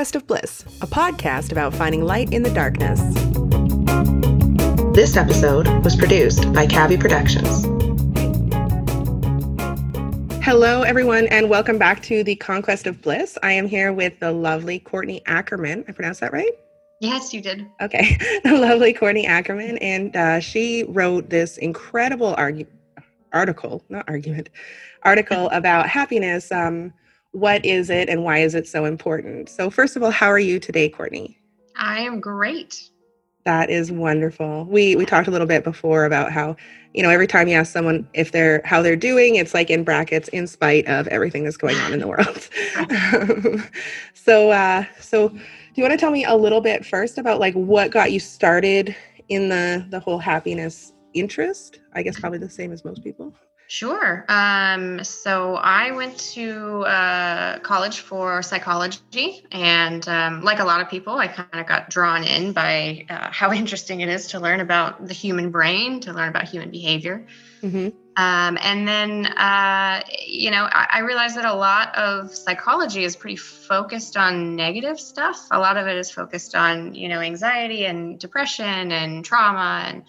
Conquest of Bliss, a podcast about finding light in the darkness. This episode was produced by Cabby Productions. Hello, everyone, and welcome back to the Conquest of Bliss. I am here with the lovely Courtney Ackerman. I pronounced that right? Yes, you did. Okay, the lovely Courtney Ackerman, and uh, she wrote this incredible argu- article, not argument, article about happiness. Um, what is it, and why is it so important? So, first of all, how are you today, Courtney? I am great. That is wonderful. We we talked a little bit before about how you know every time you ask someone if they're how they're doing, it's like in brackets in spite of everything that's going on in the world. so uh, so do you want to tell me a little bit first about like what got you started in the the whole happiness interest? I guess probably the same as most people. Sure. Um, so I went to uh, college for psychology, and um, like a lot of people, I kind of got drawn in by uh, how interesting it is to learn about the human brain, to learn about human behavior. Mm-hmm. Um, and then, uh, you know, I, I, realized that a lot of psychology is pretty focused on negative stuff. A lot of it is focused on, you know, anxiety and depression and trauma and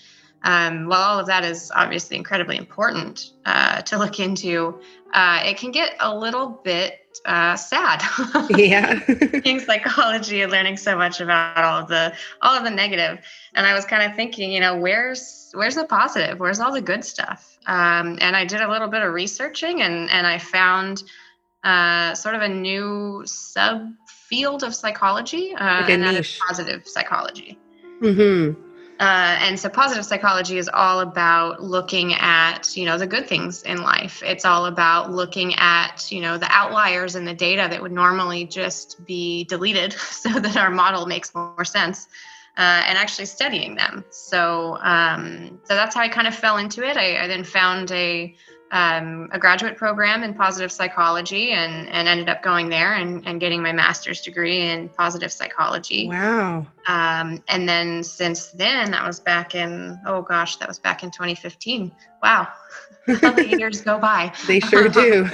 um, while all of that is obviously incredibly important uh, to look into, uh, it can get a little bit uh, sad. yeah, in psychology and learning so much about all of the all of the negative, and I was kind of thinking, you know, where's where's the positive? Where's all the good stuff? Um, and I did a little bit of researching, and and I found uh, sort of a new subfield of psychology, uh, like and that is positive psychology. Mm-hmm. Uh, and so positive psychology is all about looking at you know the good things in life. It's all about looking at you know the outliers in the data that would normally just be deleted so that our model makes more sense uh, and actually studying them. So um, so that's how i kind of fell into it. I, I then found a um, a graduate program in positive psychology and, and ended up going there and, and getting my master's degree in positive psychology. Wow. Um, and then since then, that was back in, oh gosh, that was back in 2015. Wow. How the years go by. They sure do.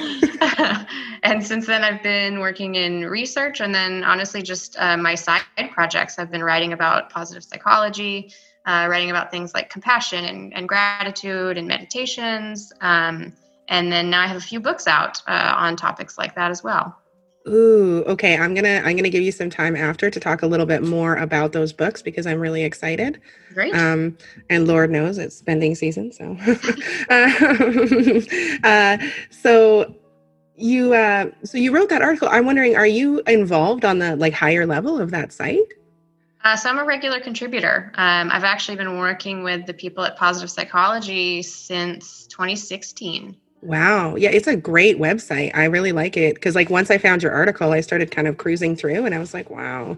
and since then, I've been working in research and then honestly, just uh, my side projects. I've been writing about positive psychology, uh, writing about things like compassion and, and gratitude and meditations. Um, and then now I have a few books out uh, on topics like that as well. Ooh, okay. I'm gonna I'm gonna give you some time after to talk a little bit more about those books because I'm really excited. Great. Um, and Lord knows it's spending season, so. Um, uh, so you uh, so you wrote that article. I'm wondering, are you involved on the like higher level of that site? Uh, so I'm a regular contributor. Um, I've actually been working with the people at Positive Psychology since 2016. Wow. Yeah, it's a great website. I really like it because, like, once I found your article, I started kind of cruising through and I was like, wow.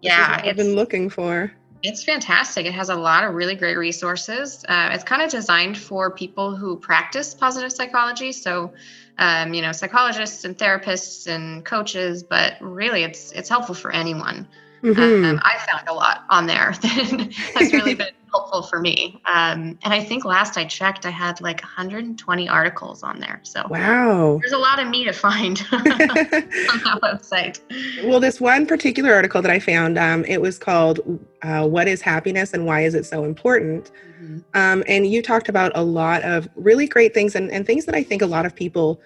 yeah. I've been looking for. It's fantastic. It has a lot of really great resources. Uh, it's kind of designed for people who practice positive psychology. So, um, you know, psychologists and therapists and coaches, but really it's it's helpful for anyone. Mm-hmm. Um, I found a lot on there that has really been helpful for me. Um, and I think last I checked, I had like 120 articles on there. So wow, there's a lot of me to find on that website. Well, this one particular article that I found, um, it was called uh, "What Is Happiness and Why Is It So Important." Mm-hmm. Um, and you talked about a lot of really great things and, and things that I think a lot of people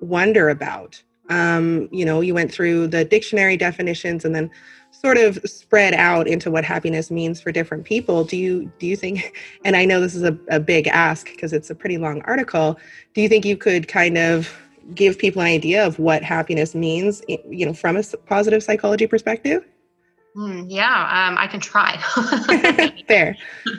wonder about. Um, you know, you went through the dictionary definitions and then sort of spread out into what happiness means for different people do you do you think and i know this is a, a big ask because it's a pretty long article do you think you could kind of give people an idea of what happiness means you know from a positive psychology perspective? Mm, yeah um, i can try. Fair.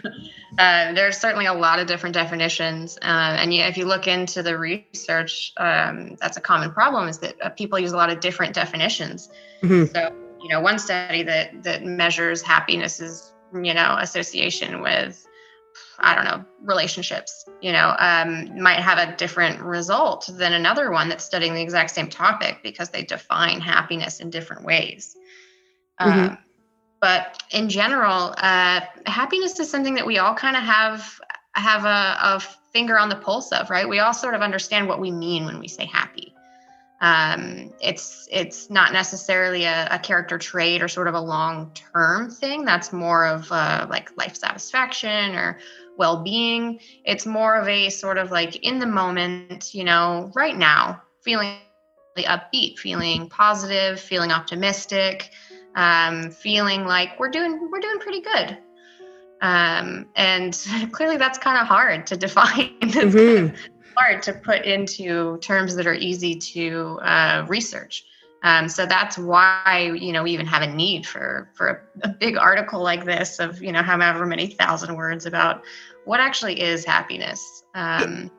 Uh, there's certainly a lot of different definitions uh, and if you look into the research um, that's a common problem is that uh, people use a lot of different definitions. Mm-hmm. so you know one study that that measures happiness is you know association with i don't know relationships you know um, might have a different result than another one that's studying the exact same topic because they define happiness in different ways. Mm-hmm. uh, but in general uh, happiness is something that we all kind of have have a, a finger on the pulse of right? We all sort of understand what we mean when we say happy Um, it's it's not necessarily a, a, character trait or sort of a long term thing. That's more of uh, like life satisfaction or well being. It's more of a sort of like in the moment, you know, right now, feeling upbeat, feeling positive, feeling optimistic, um, feeling like we're doing we're doing pretty good. Um, and clearly, that's kind of hard to define. Mm-hmm hard to put into terms that are easy to uh, research. Um, so that's why you know we even have a need for for a, a, big article like this of you know however many thousand words about what actually is happiness. Um,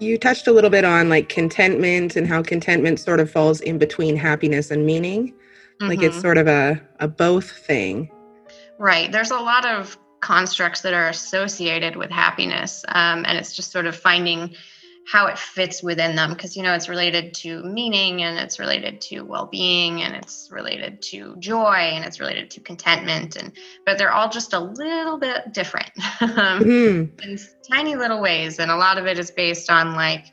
you touched a little bit on like contentment and how contentment sort of falls in between happiness and meaning. Mm-hmm. Like it's mm-hmm. sort of a a both thing. Right. There's a lot of constructs that are associated with happiness, um, and it's just sort of finding how it fits within them because you know it's related to meaning and it's related to well-being and it's related to joy and it's related to contentment and but they're all just a little bit different mm-hmm. in tiny little ways and a lot of it is based on like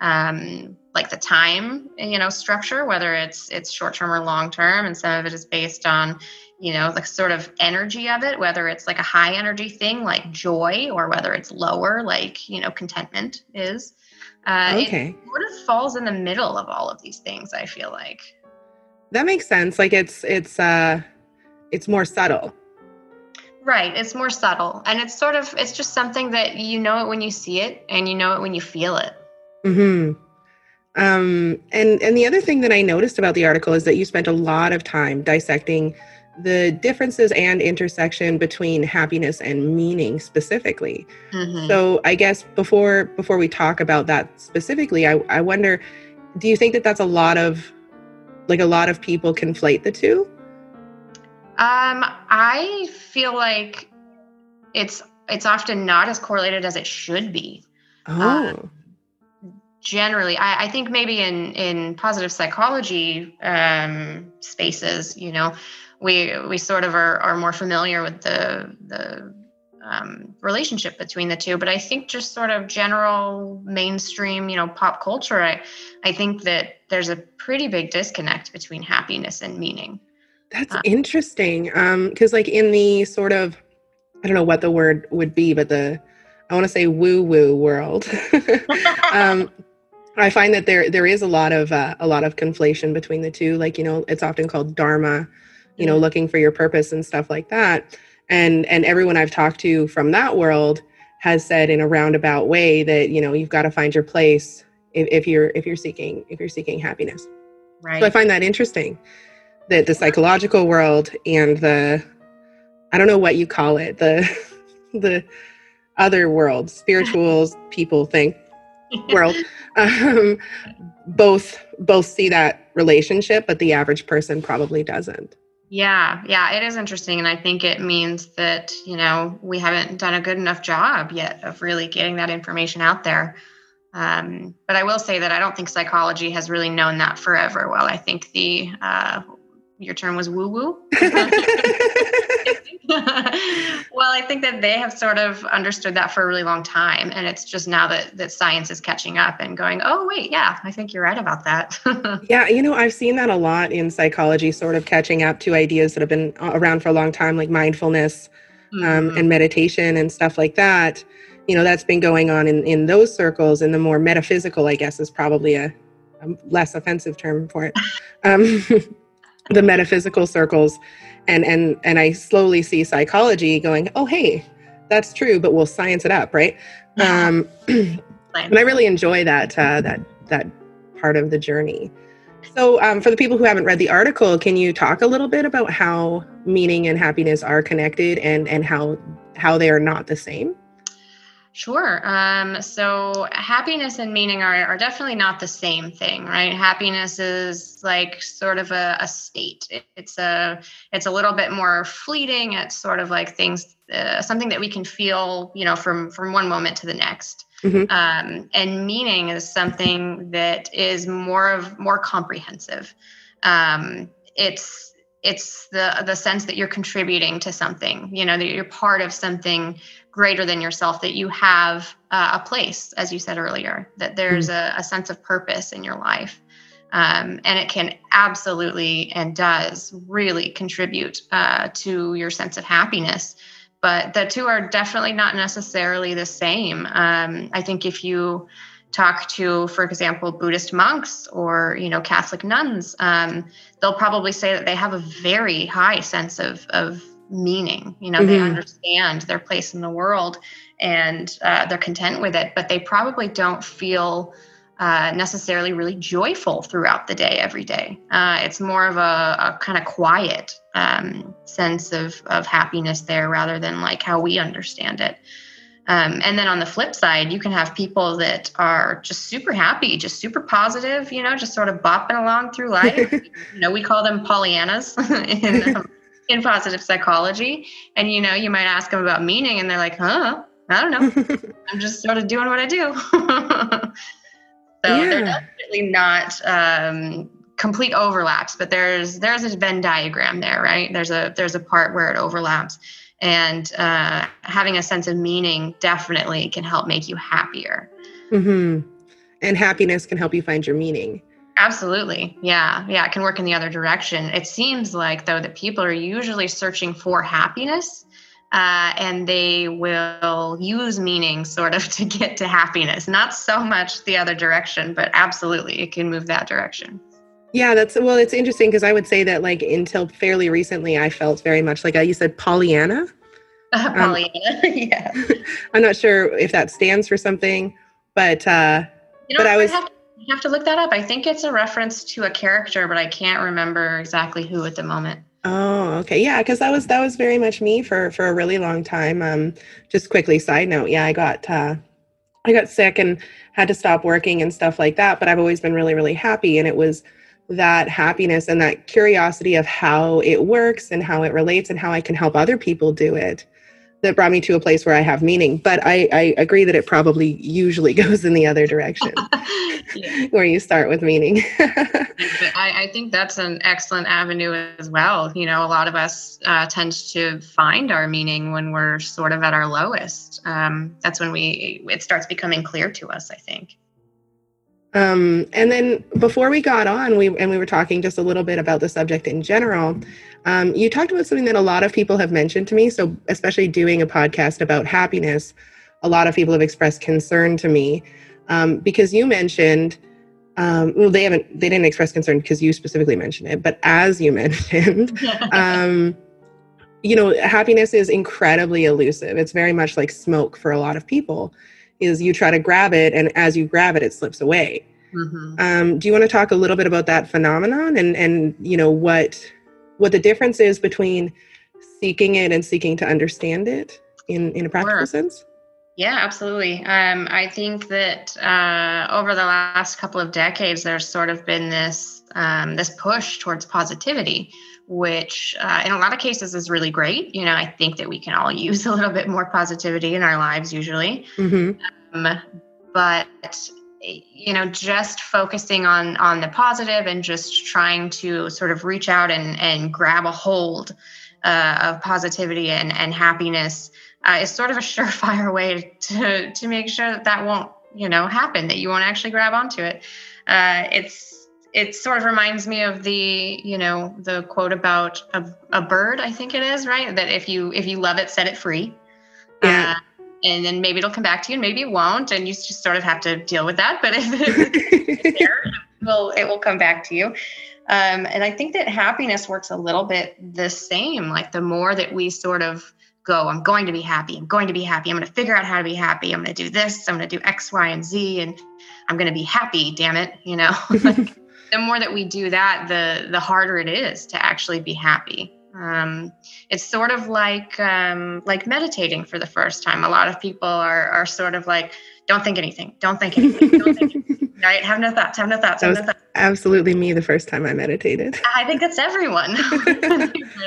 um, like the time you know structure whether it's it's short term or long term and some of it is based on you know the sort of energy of it whether it's like a high energy thing like joy or whether it's lower like you know contentment is uh, okay. It sort of falls in the middle of all of these things. I feel like that makes sense. Like it's it's uh it's more subtle. Right. It's more subtle, and it's sort of it's just something that you know it when you see it, and you know it when you feel it. Hmm. Um. And and the other thing that I noticed about the article is that you spent a lot of time dissecting the differences and intersection between happiness and meaning specifically. Mm-hmm. so i guess before before we talk about that specifically I, I wonder do you think that that's a lot of like a lot of people conflate the two? Um i feel like it's it's often not as correlated as it should be. Oh. Um, generally I, I, think maybe in in positive psychology um, spaces you know we we sort of are, are more familiar with the the um, relationship between the two. But I think just sort of general mainstream, you know, pop culture, I I think that there's a pretty big disconnect between happiness and meaning. That's um, interesting. Um, because like in the sort of I don't know what the word would be, but the I want to say woo woo world. um, I find that there there is a lot of uh, a lot of conflation between the two. Like you know, it's often called dharma, you know looking for your purpose and stuff like that. And and everyone i've talked to from that world has said in a roundabout way that you know you've got to find your place if, if you're if you're seeking if you're seeking happiness. Right so i find that interesting that the psychological world and the i don't know what you call it the the other world spirituals people think world um, both both see that relationship but the average person probably doesn't yeah, yeah, it is interesting. And I think it means that, you know, we haven't done a good enough job yet of really getting that information out there. Um, but I will say that I don't think psychology has really known that forever. Well, I think the, uh, your term was woo woo. well, I think that they have sort of understood that for a really long time. And it's just now that, that science is catching up and going, oh, wait, yeah, I think you're right about that. yeah, you know, I've seen that a lot in psychology, sort of catching up to ideas that have been around for a long time, like mindfulness um, mm-hmm. um, and meditation and stuff like that. You know, that's been going on in, in those circles. And the more metaphysical, I guess, is probably a, a less offensive term for it. Um, the metaphysical circles and and and i slowly see psychology going oh hey that's true but we'll science it up right? Um and i really enjoy that uh, that that part of the journey. So um, for the people who haven't read the article can you talk a little bit about how meaning and happiness are connected and and how how they are not the same Sure. Um, so happiness and meaning are, are definitely not the same thing, right? Happiness is like sort of a, a state. It, it's a it's a little bit more fleeting. It's sort of like things, uh, something that we can feel, you know, from from one moment to the next. Mm-hmm. Um, and meaning is something that is more of more comprehensive. Um, it's it's the the sense that you're contributing to something you know that you're part of something greater than yourself that you have uh, a place as you said earlier that there's mm-hmm. a, a, sense of purpose in your life Um, and it can absolutely and does really contribute uh, to your sense of happiness. But the two are definitely not necessarily the same. Um, I think if you talk to, for example, Buddhist monks or you know Catholic nuns, um, they'll probably say that they have a very high sense of of meaning. You know, mm-hmm. they understand their place in the world and uh, they're content with it, but they probably don't feel uh, necessarily really joyful throughout the day every day. Uh, it's more of a, a kind of quiet um, sense of, of happiness there rather than like how we understand it. Um, and then on the flip side, you can have people that are just super happy, just super positive, you know, just sort of bopping along through life. you know, we call them Pollyannas in, um, in positive psychology. And, you know, you might ask them about meaning and they're like, huh, I don't know. I'm just sort of doing what I do. so yeah. they're definitely not um, complete overlaps, but there's there's a Venn diagram there, right? There's a there's a part where it overlaps and uh, having a sense of meaning definitely can help make you happier mm-hmm. and happiness can help you find your meaning absolutely yeah yeah it can work in the other direction it seems like though that people are usually searching for happiness uh, and they will use meaning sort of to get to happiness not so much the other direction but absolutely it can move that direction yeah, that's well, it's interesting because I would say that like until fairly recently, I felt very much like uh, you said Pollyanna. Uh, Pollyanna, um, yeah. I'm not sure if that stands for something, but uh, you know, but I was. Have to, have to look that up. I think it's a reference to a character, but I can't remember exactly who at the moment. Oh, okay. Yeah, because that was that was very much me for for a really long time. Um, just quickly, side note, yeah, I got uh, I got sick and had to stop working and stuff like that. But I've always been really, really happy, and it was that happiness and that curiosity of how it works and how it relates and how I can help other people do it that brought me to a place where I have meaning. But I, I agree that it probably usually goes in the other direction, where you start with meaning. I, I, think that's an excellent avenue as well. You know, a lot of us uh, tend to find our meaning when we're sort of at our lowest. Um, that's when we it starts becoming clear to us. I think. Um, and then before we got on, we and we were talking just a little bit about the subject in general. Um, you talked about something that a lot of people have mentioned to me. So, especially doing a podcast about happiness, a lot of people have expressed concern to me um, because you mentioned. Um, well, they haven't. They didn't express concern because you specifically mentioned it. But as you mentioned, um, you know, happiness is incredibly elusive. It's very much like smoke for a lot of people is you try to grab it and as you grab it it slips away mm-hmm. um, do you want to talk a little bit about that phenomenon and and you know what what the difference is between seeking it and seeking to understand it in in a practical sure. sense yeah, absolutely. Um, I think that uh, over the last couple of decades, there's sort of been this um, this push towards positivity, which uh, in a lot of cases is really great. You know, I think that we can all use a little bit more positivity in our lives usually. Mm-hmm. Um, but you know just focusing on on the positive and just trying to sort of reach out and and grab a hold uh, of positivity and and happiness uh, is sort of a surefire way to to make sure that that won't you know happen that you won't actually grab onto it uh, it's it sort of reminds me of the you know the quote about a, a bird i think it is right? That if you if you love it set it free. Yeah. Uh, and then maybe it'll come back to you and maybe it won't. And you just sort of have to deal with that. But if it's there it will it will come back to you. Um, and i think that happiness works a little bit the same like the more that we sort of go i'm going to be happy. I'm going to be happy. I'm going to figure out how to be happy. I'm going to do this. I'm going to do x y and z and i'm going to be happy damn it you know? Like, the more that we do that, the the harder it is to actually be happy. Um, it's sort of like um, like meditating for the first time. A lot of people are are sort of like, don't think anything, don't think anything, don't think anything. right? Have no thoughts, have no thoughts, have no thoughts. Absolutely me the first time I meditated. I think that's everyone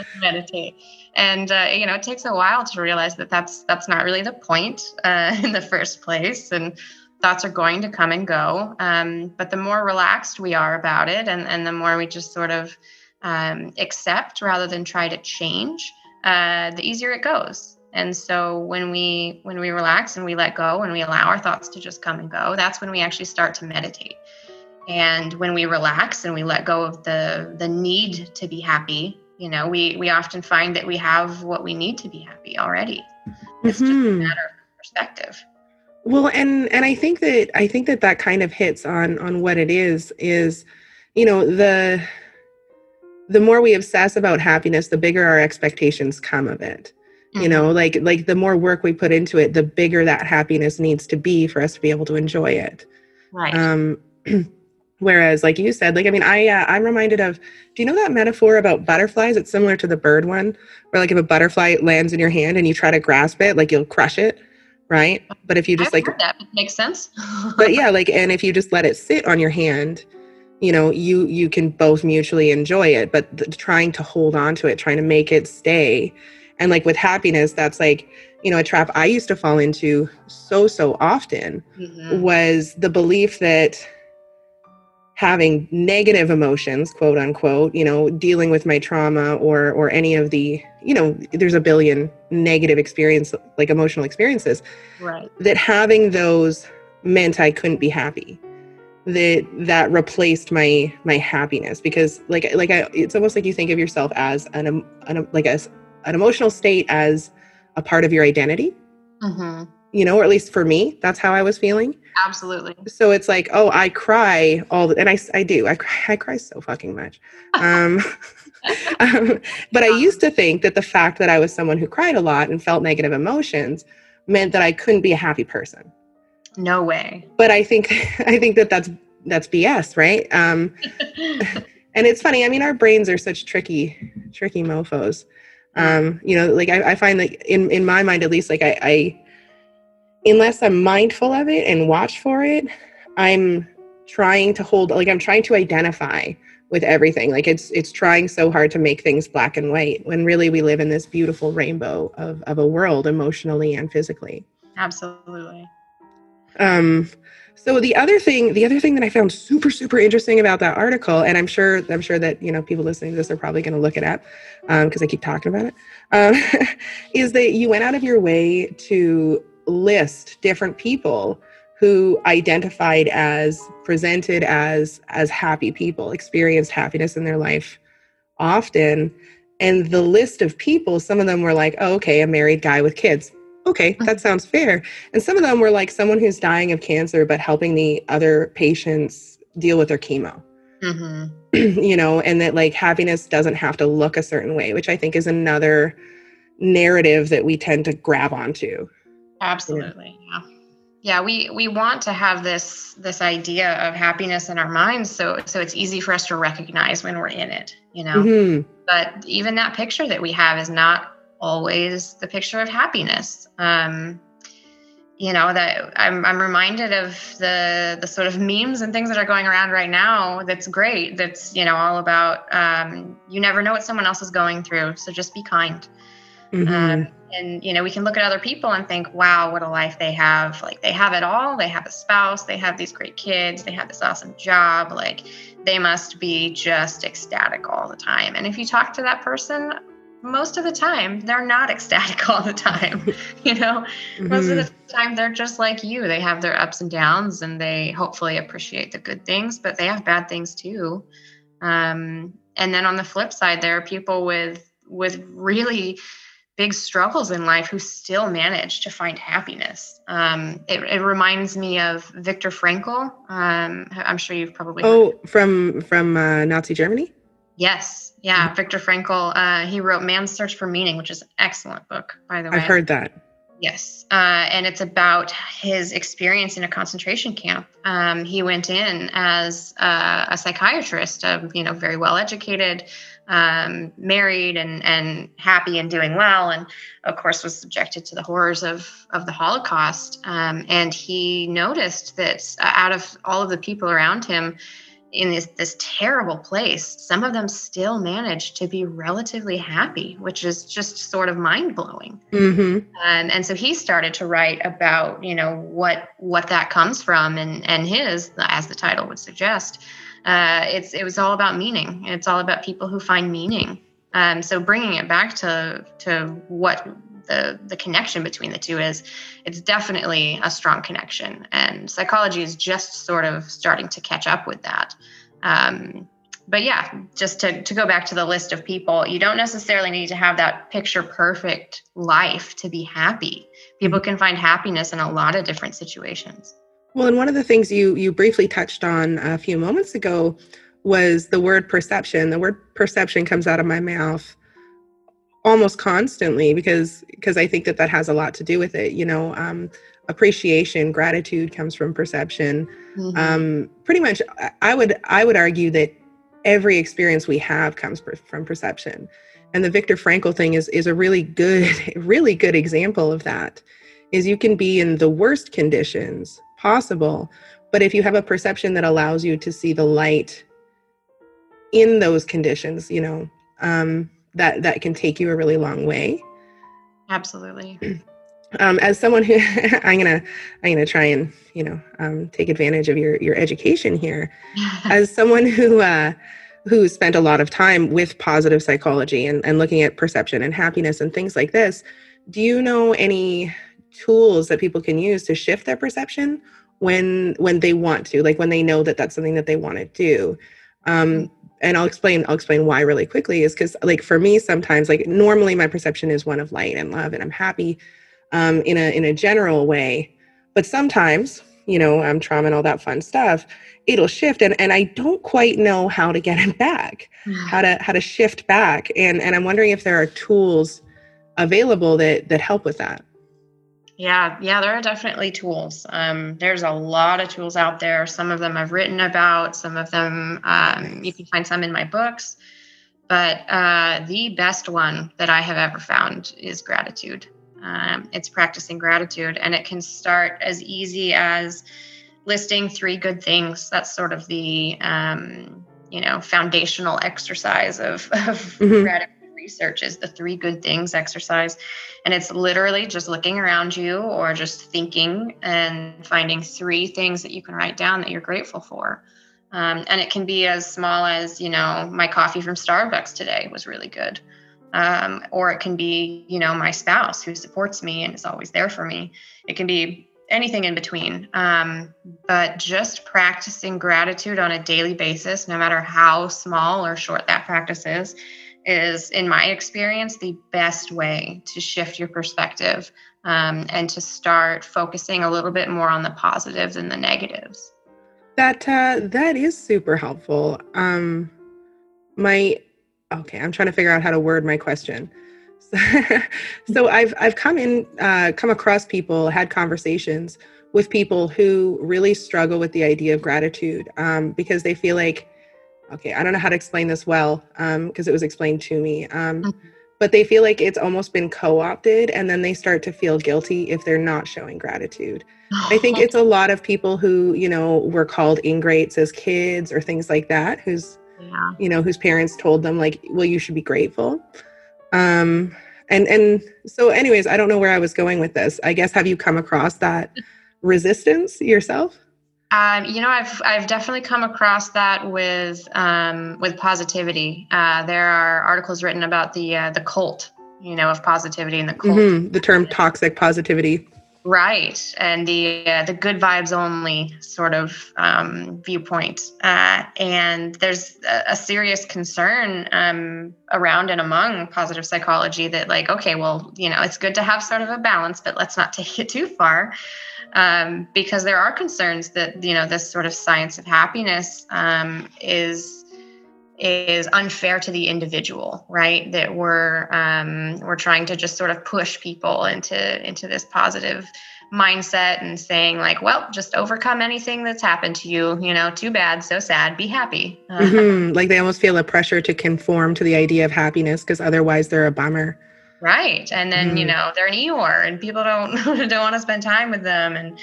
meditate. And uh, you know, it takes a while to realize that that's that's not really the point uh, in the first place. And thoughts are going to come and go. Um, but the more relaxed we are about it, and, and the more we just sort of um, accept rather than try to change, uh, the easier it goes. And so when we when we relax and we let go and we allow our thoughts to just come and go, that's when we actually start to meditate. And when we relax and we let go of the the need to be happy, you know, we we often find that we have what we need to be happy already. It's mm-hmm. just a mm-hmm. matter of perspective. Well, and and I think that I think that that kind of hits on on what it is is, you know, the the more we obsess about happiness, the bigger our expectations come of it. Mm-hmm. You know, mm-hmm. like like the more work we put into it, the bigger that happiness needs to be for us to be able to enjoy it. Right. Um whereas like you said, like I mean, I uh, I'm reminded of do you know that metaphor about butterflies? It's similar to the bird one, where like if a butterfly lands in your hand and you try to grasp it, like you'll crush it right? But if you just I've like that makes sense. but yeah, like and if you just let it sit on your hand, you know, you you can both mutually enjoy it, but the, trying to hold on to it, trying to make it stay. And like with happiness, that's like, you know, a trap I used to fall into so so often mm-hmm. was the belief that having negative emotions quote unquote you know dealing with my trauma or or any of the you know there's a billion negative experience like emotional experiences right. that having those meant i couldn't be happy that that replaced my my happiness. Because like like I, it's almost like you think of yourself as an, an like a, an emotional state as a part of your identity. Mm-hmm. You know or at least for me that's how i was feeling Absolutely. So it's like, oh, I cry all the, and I, I do, I cry, I cry so fucking much. Um, um, but I used to think that the fact that I was someone who cried a lot and felt negative emotions meant that I couldn't be a happy person. No way. But I think, I think that that's, that's BS, right? Um, and it's funny. I mean, our brains are such tricky, tricky mofo's. Um, you know, like I, I find that in, in my mind, at least, like I, I unless I'm mindful of it and watch for it, I'm trying to hold like I'm trying to identify with everything. Like it's it's trying so hard to make things black and white when really we live in this beautiful rainbow of, of a world emotionally and physically. Absolutely. Um so the other thing the other thing that I found super super interesting about that article and I'm sure I'm sure that you know people listening to this are probably going to look it up because um, I keep talking about it um, is that you went out of your way to list different people who identified as presented as as happy people experienced happiness in their life often. And the list of people some of them were like oh, okay a married guy with kids. Okay that mm-hmm. sounds fair. And some of them were like someone who's dying of cancer but helping the other patients deal with their chemo. Mm-hmm. you know and that like happiness doesn't have to look a certain way which i think is another narrative that we tend to grab onto Absolutely. Yeah. yeah. we we want to have this this idea of happiness in our minds so so it's easy for us to recognize when we're in it, you know. Mm-hmm. But even that picture that we have is not always the picture of happiness. Um you know that I'm, I'm reminded of the the sort of memes and things that are going around right now that's great that's you know all about um, you never know what someone else is going through so just be kind mm-hmm. um, and you know we can look at other people and think wow what a life they have. Like they have it all. They have a spouse. They have these great kids. They have this awesome job. Like they must be just ecstatic all the time. And if you talk to that person most of the time they're not ecstatic all the time you know? Mm-hmm. most of the mm-hmm. time they're just like you. They have their ups and downs and they hopefully appreciate the good things but they have bad things too. Um, and then on the flip side there are people with with really big struggles in life who still manage to find happiness. Um, it, it, reminds me of Viktor Frankl. Um, I'm sure you've probably oh from from uh, Nazi Germany. Yes, yeah, mm-hmm. Viktor Frankl. Uh, he wrote *Man's Search for Meaning*, which is an excellent book, by the way. I've heard that. Yes, uh, and it's about his experience in a concentration camp. Um, he went in as a, a psychiatrist, a, you know, very well educated, um, married and and happy and doing well, and of course was subjected to the horrors of of the Holocaust. Um, and he noticed that uh, out of all of the people around him in this this terrible place, some of them still managed to be relatively happy, which is just sort of mind blowing. Mm-hmm. Um, and so he started to write about you know what what that comes from, and and his as the title would suggest uh, it's it was all about meaning. It's all about people who find meaning. Um, so bringing it back to to what the the connection between the two is it's definitely a strong connection. And psychology is just sort of starting to catch up with that. Um, but yeah just to, to go back to the list of people you don't necessarily need to have that picture perfect life to be happy. People can find happiness in a lot of different situations. Well and one of the things you you briefly touched on a few moments ago was the word perception. The word perception comes out of my mouth almost constantly because because I think that that has a lot to do with it. You know, um, appreciation, gratitude comes from perception. Mm-hmm. Um, pretty much, I would I would argue that every experience we have comes per- from perception, and the Viktor Frankl thing is is a really good really good example of that. Is you can be in the worst conditions possible, but if you have a perception that allows you to see the light in those conditions, you know. Um, that that can take you a really long way. Absolutely. Um, as someone who i'm gonna i'm gonna try and you know um, take advantage of your your education here. As someone who uh, who spent a lot of time with positive psychology and, and looking at perception and happiness and things like this do you know any tools that people can use to shift their perception when when they want to like when they know that that's something that they want to do? Um, and I'll explain I'll explain why really quickly is because like for me sometimes like normally my perception is one of light and love and I'm happy um, in a in a general way, but sometimes you know I'm trauma and all that fun stuff it'll shift and, and I don't quite know how to get it back how to how to shift back. And and I'm wondering if there are tools available that that help with that. Yeah, yeah, there are definitely tools. Um, there's a lot of tools out there. Some of them I've written about, some of them um, you can find some in my books. But uh, the best one that I have ever found is gratitude. Um, it's practicing gratitude, and it can start as easy as listing three good things. That's sort of the um, you know foundational exercise of, of mm-hmm. gratitude research is the three good things exercise. And it's literally just looking around you or just thinking and finding three things that you can write down that you're grateful for. Um, and it can be as small as, you know, my coffee from Starbucks today was really good. Um, or it can be, you know, my spouse who supports me and is always there for me. It can be anything in between. Um, but just practicing gratitude on a daily basis, no matter how small or short that practice is, is, in my experience, the best way to shift your perspective um, and to start focusing a little bit more on the positives and the negatives. That uh, that is super helpful. Um, my okay, I'm trying to figure out how to word my question. so I've I've come in uh, come across people, had conversations with people who really struggle with the idea of gratitude um, because they feel like okay, I don't know how to explain this well because um, it was explained to me. Um, mm-hmm. But they feel like it's almost been co opted, and then they start to feel guilty if they're not showing gratitude. I think it's a lot of people who, you know, were called ingrates as kids or things like that, who's, yeah. you know, whose parents told them, like, well, you should be grateful. Um, and and so anyways i don't know where i was going with this i guess have you come across that resistance yourself um, you know, I've I've definitely come across that with um, with positivity. Uh, there are articles written about the uh, the cult, you know, of positivity and the cult. Mm-hmm. The term toxic positivity. Right, and the uh, the good vibes only sort of um, viewpoint, uh, and there's a, a serious concern um, around and among positive psychology that like, okay, well, you know, it's good to have sort of a balance, but let's not take it too far. Um, because there are concerns that you know this sort of science of happiness um, is is unfair to the individual, right? That we're um, we're trying to just sort of push people into into this positive mindset and saying like, well, just overcome anything that's happened to you. You know, too bad, so sad. Be happy. mm-hmm. Like they almost feel a pressure to conform to the idea of happiness because otherwise they're a bummer. Right. And then, mm. you know, they're an Eeyore and people don't don't want to spend time with them. And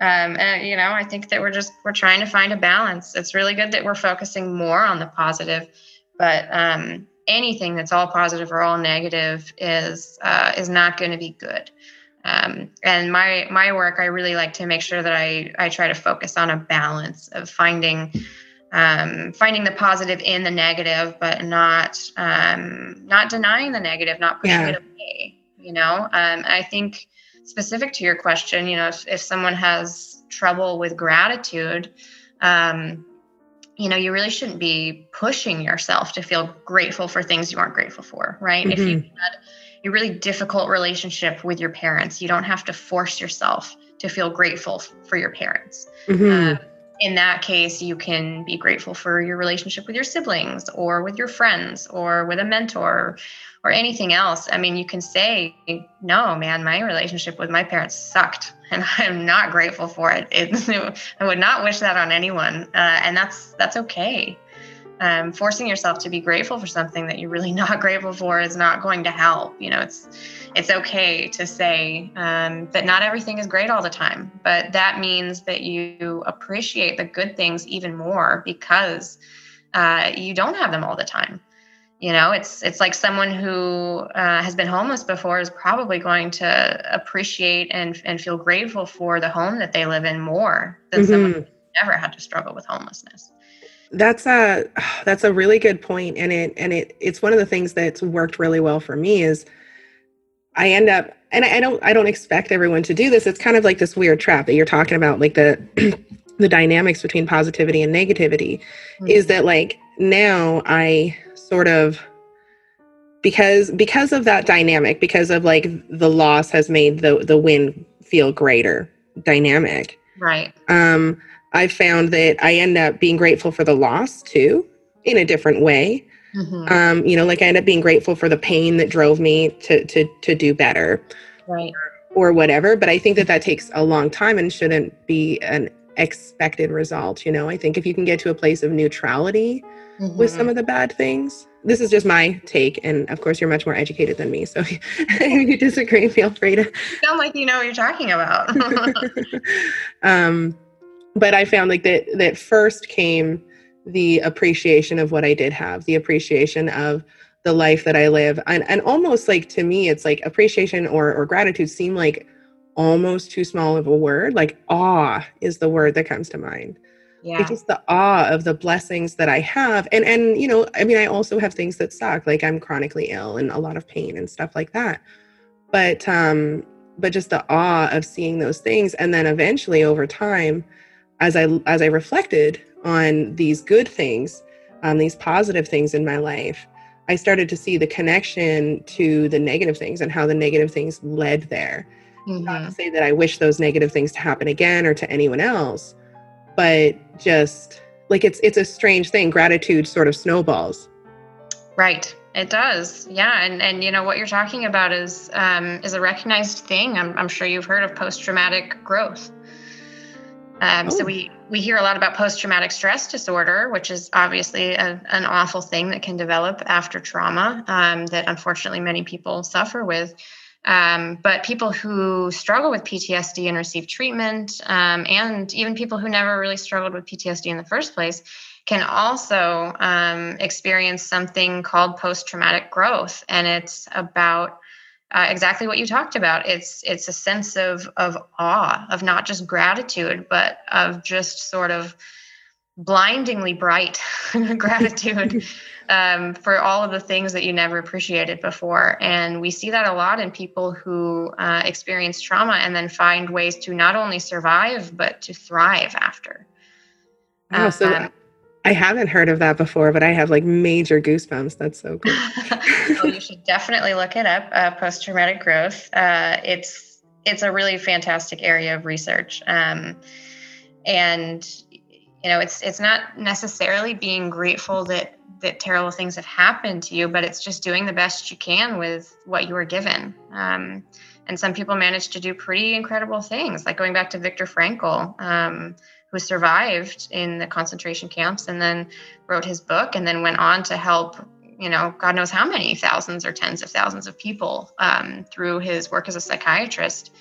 um, and you know, I think that we're just we're trying to find a balance. It's really good that we're focusing more on the positive, but um, anything that's all positive or all negative is uh, is not going to be good. Um, and my my work, I really like to make sure that I I try to focus on a balance of finding um, finding the positive in the negative, but not um, not denying the negative, not pushing yeah. it away. you know um, i think specific to your question you know if, if someone has trouble with gratitude um, you know you really shouldn't be pushing yourself to feel grateful for things you aren't grateful for right mm-hmm. if you had a really difficult relationship with your parents you don't have to force yourself to feel grateful for your parents mm-hmm. uh, in that case, you can be grateful for your relationship with your siblings or with your friends or with a mentor or anything else. I mean, you can say, no, man, my relationship with my parents sucked and I'm not grateful for it. it I would not wish that on anyone. Uh, and that's, that's okay um, forcing yourself to be grateful for something that you're really not grateful for is not going to help. You know, it's it's okay to say um, that not everything is great all the time, but that means that you appreciate the good things even more because uh, you don't have them all the time. You know, it's it's like someone who uh, has been homeless before is probably going to appreciate and and feel grateful for the home that they live in more than mm-hmm. someone who never had to struggle with homelessness. That's a that's a really good point, and it and it it's one of the things that's worked really well for me is I end up and I, I don't I don't expect everyone to do this. It's kind of like this weird trap that you're talking about, like the the dynamics between positivity and negativity, mm-hmm. is that like now I sort of because because of that dynamic, because of like the loss has made the the win feel greater dynamic. Right. Um I found that I end up being grateful for the loss too, in a different way. Mm-hmm. Um, you know, like I end up being grateful for the pain that drove me to to to do better, right, or whatever. But I think that that takes a long time and shouldn't be an expected result. You know, I think if you can get to a place of neutrality mm-hmm. with some of the bad things, this is just my take, and of course, you're much more educated than me. So if you disagree, feel free to. Sound like you know what you're talking about. um but I found like that that first came the appreciation of what I did have, the appreciation of the life that I live. And and almost like to me, it's like appreciation or or gratitude seem like almost too small of a word. Like awe is the word that comes to mind. Yeah. It's just the awe of the blessings that I have. And and you know, I mean I also have things that suck. Like I'm chronically ill and a lot of pain and stuff like that. But um but just the awe of seeing those things and then eventually over time as I as I reflected on these good things, um, these positive things in my life, I started to see the connection to the negative things and how the negative things led there. Mm-hmm. Not to mm-hmm. say that I wish those negative things to happen again or to anyone else, but just like it's it's a strange thing. Gratitude sort of snowballs. Right. It does, yeah, and and you know what you're talking about is um, is a recognized thing. I'm, I'm sure you've heard of post traumatic growth. Um, oh. So we we hear a lot about post traumatic stress disorder, which is obviously a, an awful thing that can develop after trauma um, that unfortunately many people suffer with. Um, but people who struggle with PTSD and receive treatment, um, and even people who never really struggled with PTSD in the first place, can also um, experience something called post traumatic growth, and it's about uh, exactly what you talked about. It's it's a sense of of awe, of not just gratitude, but of just sort of blindingly bright gratitude um, for all of the things that you never appreciated before. And we see that a lot in people who uh, experience trauma and then find ways to not only survive but to thrive after. Oh, so um, I haven't heard of that before, but I have like major goosebumps. That's so cool. oh, you should definitely look it up. Uh, Post traumatic growth. Uh, it's it's a really fantastic area of research, um, and you know it's it's not necessarily being grateful that that terrible things have happened to you, but it's just doing the best you can with what you were given. Um, and some people manage to do pretty incredible things, like going back to Viktor Frankl. Um, who survived in the concentration camps and then wrote his book and then went on to help you know god knows how many thousands or tens of thousands of people um, through his work as a psychiatrist.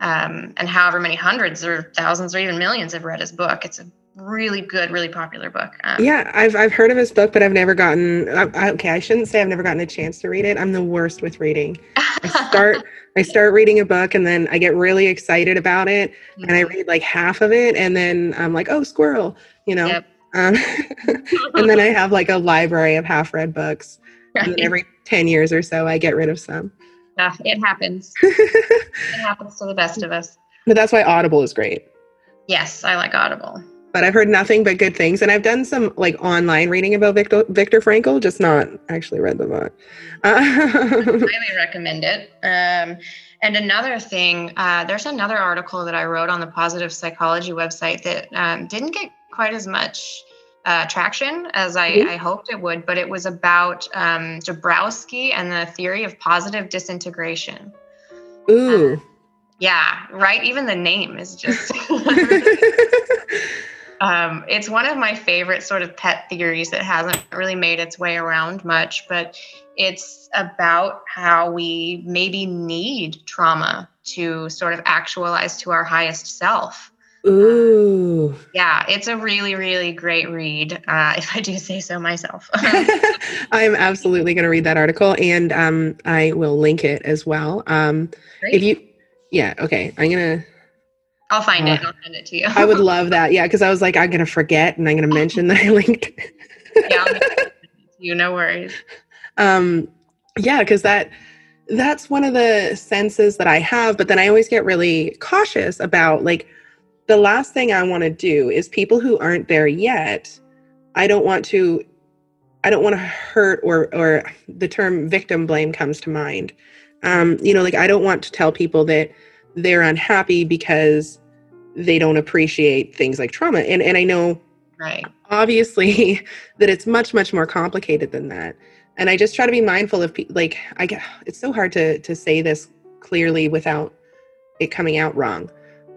Um, and however many hundreds or thousands or even millions have read his book. It's a really good really popular book. Um, yeah I've, I've heard of his book but i've never gotten I, I, okay i shouldn't say i've never gotten a chance to read it. I'm the worst with reading i start I start reading a book and then I get really excited about it mm-hmm. and I mm-hmm. read like half of it and then I'm like, oh, squirrel, you know. Yep. Um, and then I have like a library of half read books. Right. And every 10 years or so, I get rid of some. Yeah, it happens. it happens to the best of us. But that's why Audible is great. Yes, I like Audible. But I've heard nothing but good things, and I've done some like online reading about Victor, Viktor Frankl, just not actually read the book. highly recommend it. Um, and another thing, uh, there's another article that I wrote on the Positive Psychology website that um, didn't get quite as much uh, traction as I, mm-hmm. I, hoped it would, but it was about um, Dabrowski and the theory of positive disintegration. Ooh. Um, yeah, right. Even the name is just. um, it's one of my favorite sort of pet theories that hasn't really made its way around much, but it's about how we maybe need trauma to sort of actualize to our highest self. Ooh. yeah, it's a really, really great read, uh, if I do say so myself. I'm absolutely going to read that article and um, I will link it as well. Um, if you, yeah, okay, I'm going to. I'll find uh, it. I'll send it to you. I would love that. Yeah, because I was like, I'm going to forget and I'm going to mention that I linked. yeah, you no worries. Um, yeah, because that that's one of the senses that I have, but then I always get really cautious about like the last thing I want to do is people who aren't there yet, I don't want to I don't want to hurt or or the term victim blame comes to mind. Um, you know, like I don't want to tell people that they're unhappy because they don't appreciate things like trauma. And and I know right obviously that it's much much more complicated than that. And I just try to be mindful of like I get it's so hard to to say this clearly without it coming out wrong.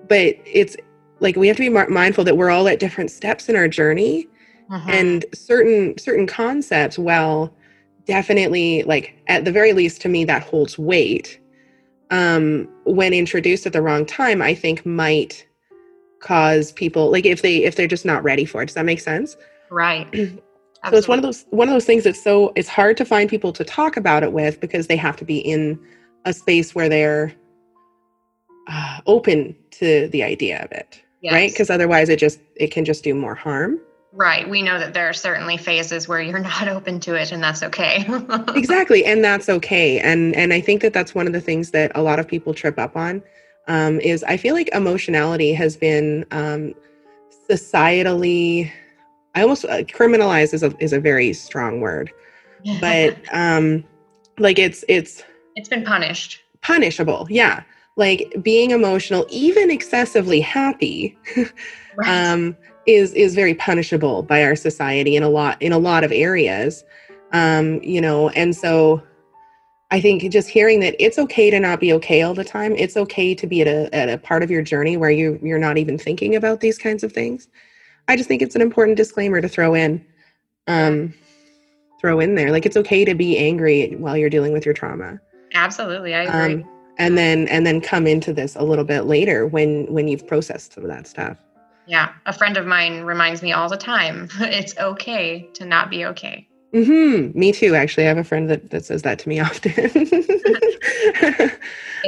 But it's like we have to be mindful that we're all at different steps in our journey uh-huh. and certain certain concepts well definitely like at the very least to me that holds weight um when introduced at the wrong time i think might cause people like if they if they're just not ready for it. Does that make sense? Right. So it's one of those one of those things that's so it's hard to find people to talk about it with because they have to be in a space where they're uh, open to the idea of it yes. right because otherwise it just it can just do more harm. Right. We know that there are certainly phases where you're not open to it and that's okay. Exactly. And that's okay. And and i think that that's one of the things that a lot of people trip up on um, is i feel like emotionality has been um, societally i almost uh, criminalized is a, is a very strong word but um like it's it's it's been punished. punishable yeah. Like being emotional even excessively happy right. um, is is very punishable by our society in a lot in a lot of areas. Um, you know and so i think just hearing that it's okay to not be okay all the time it's okay to be at a, at a part of your journey where you you're not even thinking about these kinds of things. I just think it's an important disclaimer to throw in um, throw in there. Like it's okay to be angry while you're dealing with your trauma. Absolutely i agree. Um, and then and then come into this a little bit later when when you've processed some of that stuff. Yeah a friend of mine reminds me all the time it's okay to not be okay mm-hmm. Me too actually. I have a friend that, that says that to me often.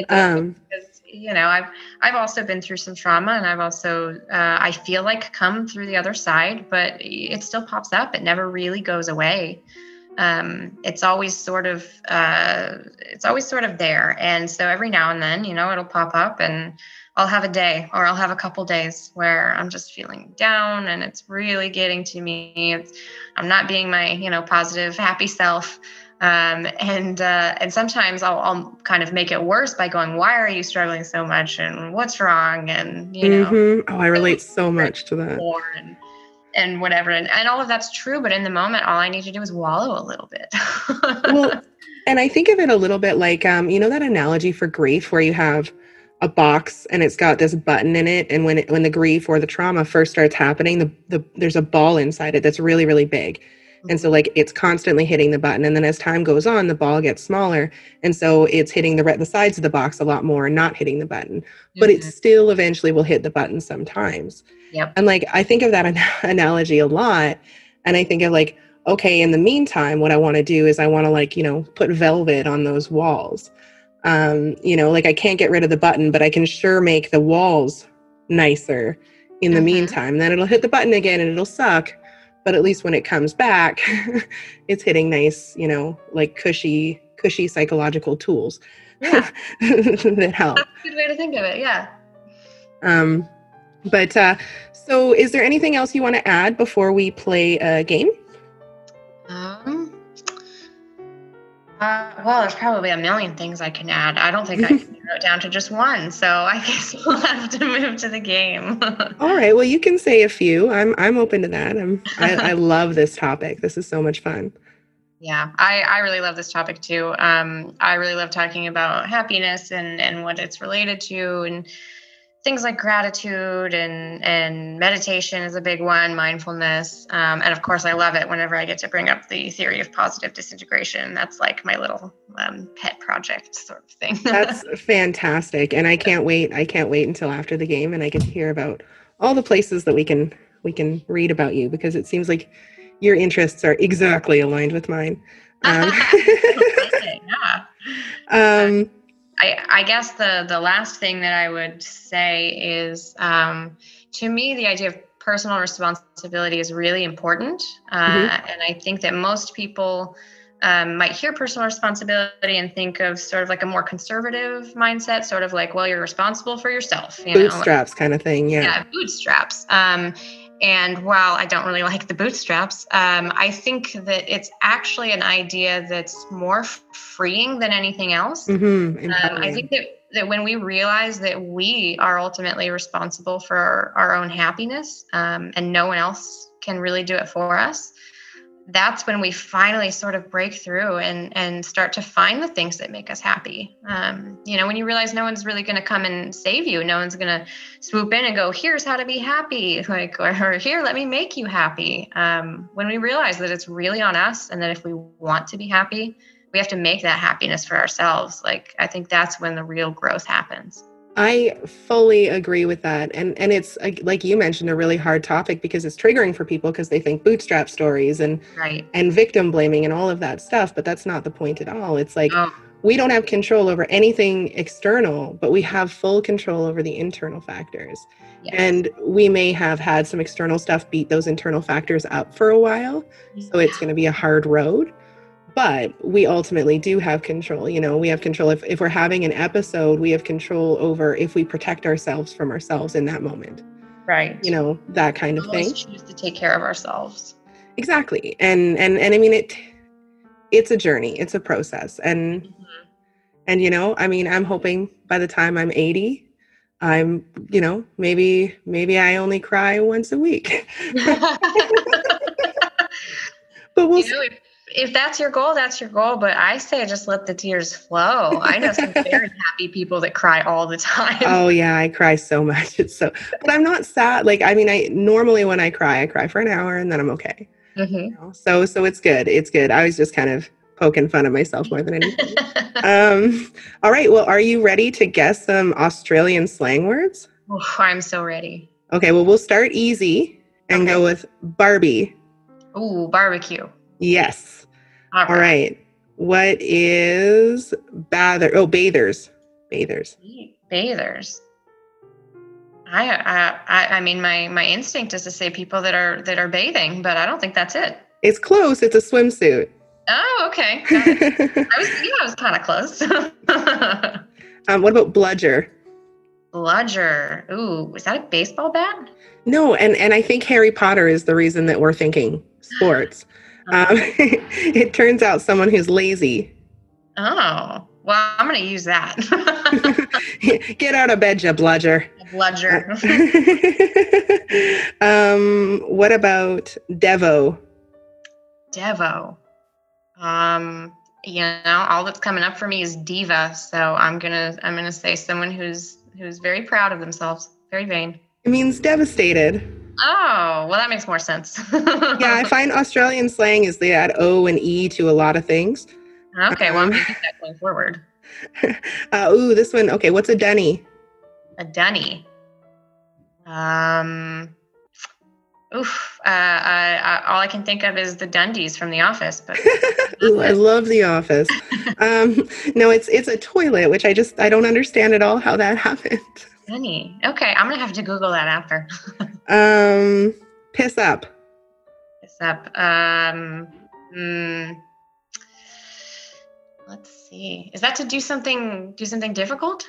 Um, because, you know i've i've also been through some trauma and i've also uh, i feel like come through the other side but it still pops up. It never really goes away. Um, it's always sort of uh, it's always sort of there. And so every now and then you know it'll pop up and i'll have a day or i'll have a couple days where i'm just feeling down and it's really getting to me it's i'm not being my you know positive happy self um, and uh, and sometimes I'll, I'll kind of make it worse by going, "Why are you struggling so much?" and "What's wrong?" and you know. Mm-hmm. Oh, I relate so much to that. And, and whatever and, and all of that's true but in the moment all i need to do is wallow a little bit well and i think of it a little bit like um, you know that analogy for grief where you have a box and it's got this button in it and when it, when the grief or the trauma first starts happening the, the there's a ball inside it that's really really big and so like it's constantly hitting the button and then as time goes on the ball gets smaller and so it's hitting the the sides of the box a lot more and not hitting the button mm-hmm. but it mm-hmm. still eventually will hit the button sometimes Yep. And like I think of that an- analogy a lot and I think of like okay, in the meantime what I want to do is I want to like, you know, put velvet on those walls. Um, you know, like I can't get rid of the button, but I can sure make the walls nicer in the mm-hmm. meantime. Then it'll hit the button again and it'll suck, but at least when it comes back, it's hitting nice, you know, like cushy cushy psychological tools. Yeah. that help. That's a good way to think of it. Yeah. Um, but uh, so, is there anything else you want to add before we play a game? Uh, well, there's probably a million things I can add. I don't think I can narrow it down to just one, so I guess we'll have to move to the game. All right. Well, you can say a few. I'm I'm open to that. I'm I, I love this topic. This is so much fun. Yeah, I, I really love this topic too. Um, I really love talking about happiness and, and what it's related to, and things like gratitude and and meditation is a big one, mindfulness, um, and of course, I love it whenever I get to bring up the theory of positive disintegration. That's like my little um, pet project sort of thing. That's fantastic, and I can't wait. I can't wait until after the game, and I get to hear about all the places that we can we can read about you because it seems like your interests are exactly aligned with mine. Um, yeah. um, I, I guess the the last thing that I would say is um, to me the idea of personal responsibility is really important, uh, Mhm. and I think that most people um, might hear personal responsibility and think of sort of like a more conservative mindset, sort of like, well, you're responsible for yourself, you know, bootstraps kind of thing. Yeah. yeah, bootstraps. Um, and while I don't really like the bootstraps, um, I think that it's actually an idea that's more freeing than anything else. Mm-hmm. Um, I think that, that when we realize that we are ultimately responsible for our, our own happiness um, and no one else can really do it for us, that's when we finally sort of break through and and start to find the things that make us happy. Um, you know, when you realize no one's really going to come and save you, no one's going to swoop in and go, "Here's how to be happy," like or, or "Here, let me make you happy." Um, when we realize that it's really on us, and that if we want to be happy, we have to make that happiness for ourselves. Like I think that's when the real growth happens. I fully agree with that. And and it's like- like you mentioned a really hard topic because it's triggering for people because they think bootstrap stories and Right. and victim blaming and all of that stuff, but that's not the point at all. It's like Oh, we don't have control over anything external, but we have full control over the internal factors. yes. And we may have had some external stuff beat those internal factors up for a while. So it's going to be a hard road. But we ultimately do have control. You know, we have control. If, if we're having an episode, we have control over if we protect ourselves from ourselves in that moment. right. You know, that kind of We thing. choose to take care of ourselves. Exactly. And and and I mean it it's a journey. It's a process. And mm-hmm. and you know, I mean, I'm hoping by the time I'm 80, I'm, you know, maybe maybe I only cry once a week. but we'll you know, if, if that's your goal, that's your goal. But I say just let the tears flow. I know some very happy people that cry all the time. Oh yeah, I cry so much. It's so but I'm not sad. Like I mean I normally when I cry, I cry for an hour and then I'm okay. Mhm. You know? So so it's good. It's good. I was just kind of poking fun at myself more than anything. um all right, well are you ready to guess some Australian slang words? Oof, I'm so ready. Okay, well we'll start easy and go with Barbie. Ooh, barbecue. Yes. All All right. What is bather? Oh, bathers. Bathers. Bathers. I, I I I mean my my instinct is to say people that are that are bathing, but I don't think that's it. It's close. It's a swimsuit. Oh, okay. I was yeah, I was kind of close. um, what about bludger? Bludger. Ooh, is that a baseball bat? No, and and I think Harry Potter is the reason that we're thinking sports. Um, it turns out someone who's lazy. Oh, well, I'm going to use that. Get out of bed, you bludger. Bludger. um, what about Devo? Devo. Um, you know, all that's coming up for me is diva, so I'm gonna I'm gonna say someone who's who's very proud of themselves, very vain. It means devastated. Oh, well, that makes more sense. Yeah, I find Australian slang is they add O and E to a lot of things. okay, well, I'm Um, gonna that going forward. Uh, ooh, this one. Okay, what's a dunny? A dunny. Um. Oof. Uh, I, I, all I can think of is the Dundies from The Office, but Ooh, I love The Office. um, no, it's it's a toilet, which I just I don't understand at all how that happened. Dunny. Okay, I'm gonna have to Google that after. Um, piss up. Piss up. Um, mm, Let's see. Is that to do something do something difficult?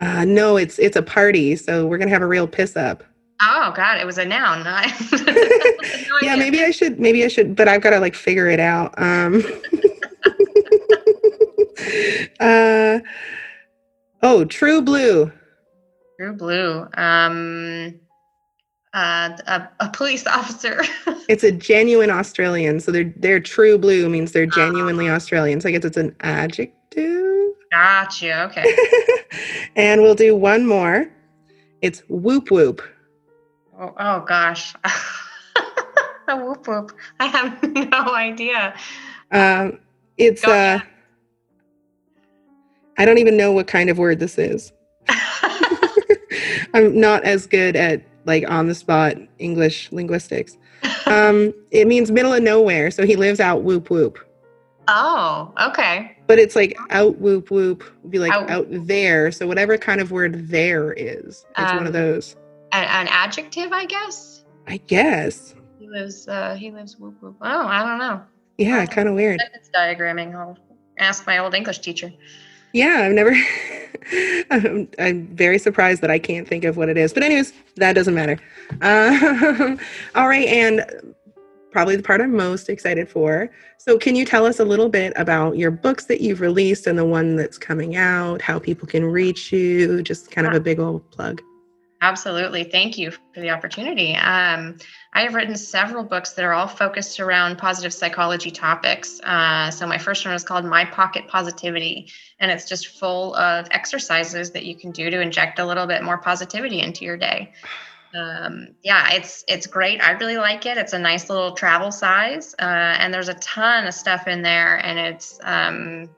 Uh, no, it's it's a party, so we're gonna have a real piss up. Oh God, it was a noun. no yeah, maybe I should. Maybe I should, but I've got to like figure it out. Um, uh, oh, True Blue. True Blue. Um, uh, a, a police officer. it's a genuine Australian, so they're they're True Blue means they're genuinely uh, Australian. So I guess it's an adjective. Gotcha. Okay. and we'll do one more. It's whoop whoop. Oh, oh gosh. a whoop whoop. I have no idea. Um, it's uh, I don't even know what kind of word this is. I'm not as good at like on the spot English linguistics. Um, it means middle of nowhere, so he lives out whoop whoop. Oh, okay. But it's like out whoop whoop, be like out, out there. So whatever kind of word there is, it's um, one of um, those. An, an, adjective, I guess. I guess. He lives. Uh, he lives whoop whoop. Oh, I don't know. Yeah, kind of weird. Diagramming. I'll ask my old English teacher. Yeah, I've never. I'm, I'm, very surprised that I can't think of what it is. But anyways, that doesn't matter. Uh, all right, and probably the part I'm most excited for. So, can you tell us a little bit about your books that you've released and the one that's coming out? How people can reach you? Just kind of a big old plug. Absolutely. Thank you for the opportunity. Um, I have written several books that are all focused around positive psychology topics. Uh, so, my first one is called My Pocket Positivity, and it's just full of exercises that you can do to inject a little bit more positivity into your day. Um, yeah, it's it's great. I really like it. It's a nice little travel size, uh, and there's a ton of stuff in there, and it's um,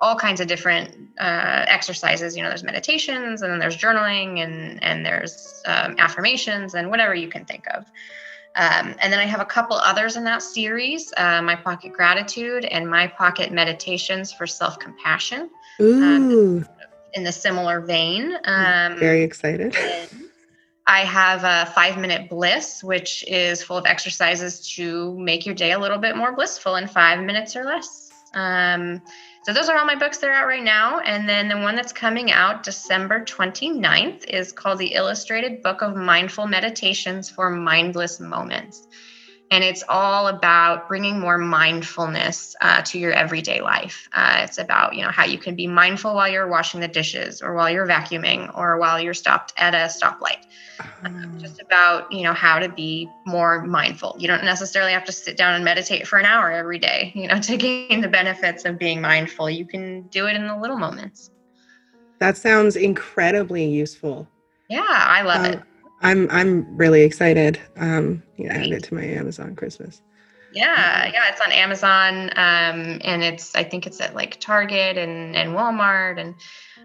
all kinds of different uh, exercises. You know, there's meditations, and then there's journaling, and and there's um, affirmations, and whatever you can think of. Um, and then I have a couple others in that series: uh, my pocket gratitude and my pocket meditations for self compassion. Um, Ooh. in the similar vein. Um, Very excited. I have a five minute bliss, which is full of exercises to make your day a little bit more blissful in five minutes or less. Um, so those are all my books that are out right now. And then the one that's coming out December 29th is called The Illustrated Book of Mindful Meditations for Mindless Moments and it's all about bringing more mindfulness uh, to your everyday life. Uh, it's about you know how you can be mindful while you're washing the dishes or while you're vacuuming or while you're stopped at a stoplight. Uh, just about you know how to be more mindful. You don't necessarily have to sit down and meditate for an hour every day you know to gain the benefits of being mindful. You can do it in the little moments. That sounds incredibly useful. Yeah i love it I'm I'm really excited. Um, yeah, add it to my Amazon Christmas. Yeah, yeah, it's on Amazon, um, and it's I think it's at like Target and and Walmart and.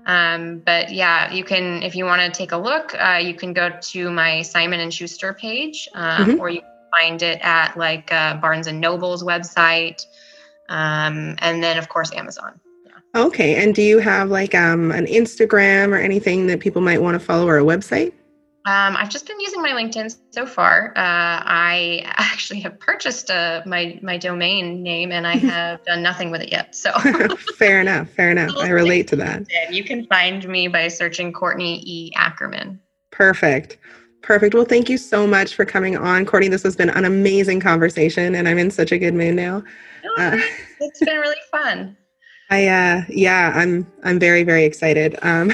Um, but yeah, you can if you want to take a look, uh, you can go to my Simon and Schuster page, um, mm-hmm. or you can find it at like uh, Barnes and Noble's website, um, and then of course Amazon. Yeah. Okay, and do you have like um, an Instagram or anything that people might want to follow or a website? Um, I've just been using my LinkedIn so far. Uh, I actually have purchased uh, my my domain name, and I have done nothing with it yet. So fair enough. Fair enough. I relate to that. You can find me by searching Courtney E. Ackerman. Perfect. Perfect. Well, thank you so much for coming on, Courtney. This has been an amazing conversation, and I'm in such a good mood now. Uh, it's been really fun. I uh, yeah, I'm I'm very very excited. Um,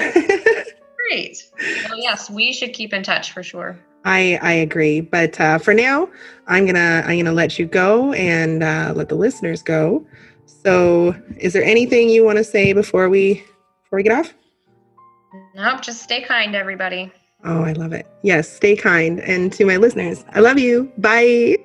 great. Well, yes, we should keep in touch for sure. I I agree, but uh, for now, I'm gonna I'm gonna let you go and uh, let the listeners go. So, is there anything you want to say before we before we get off? Nope. Just stay kind, everybody. Oh, I love it. Yes, stay kind, and to my listeners, I love you. Bye.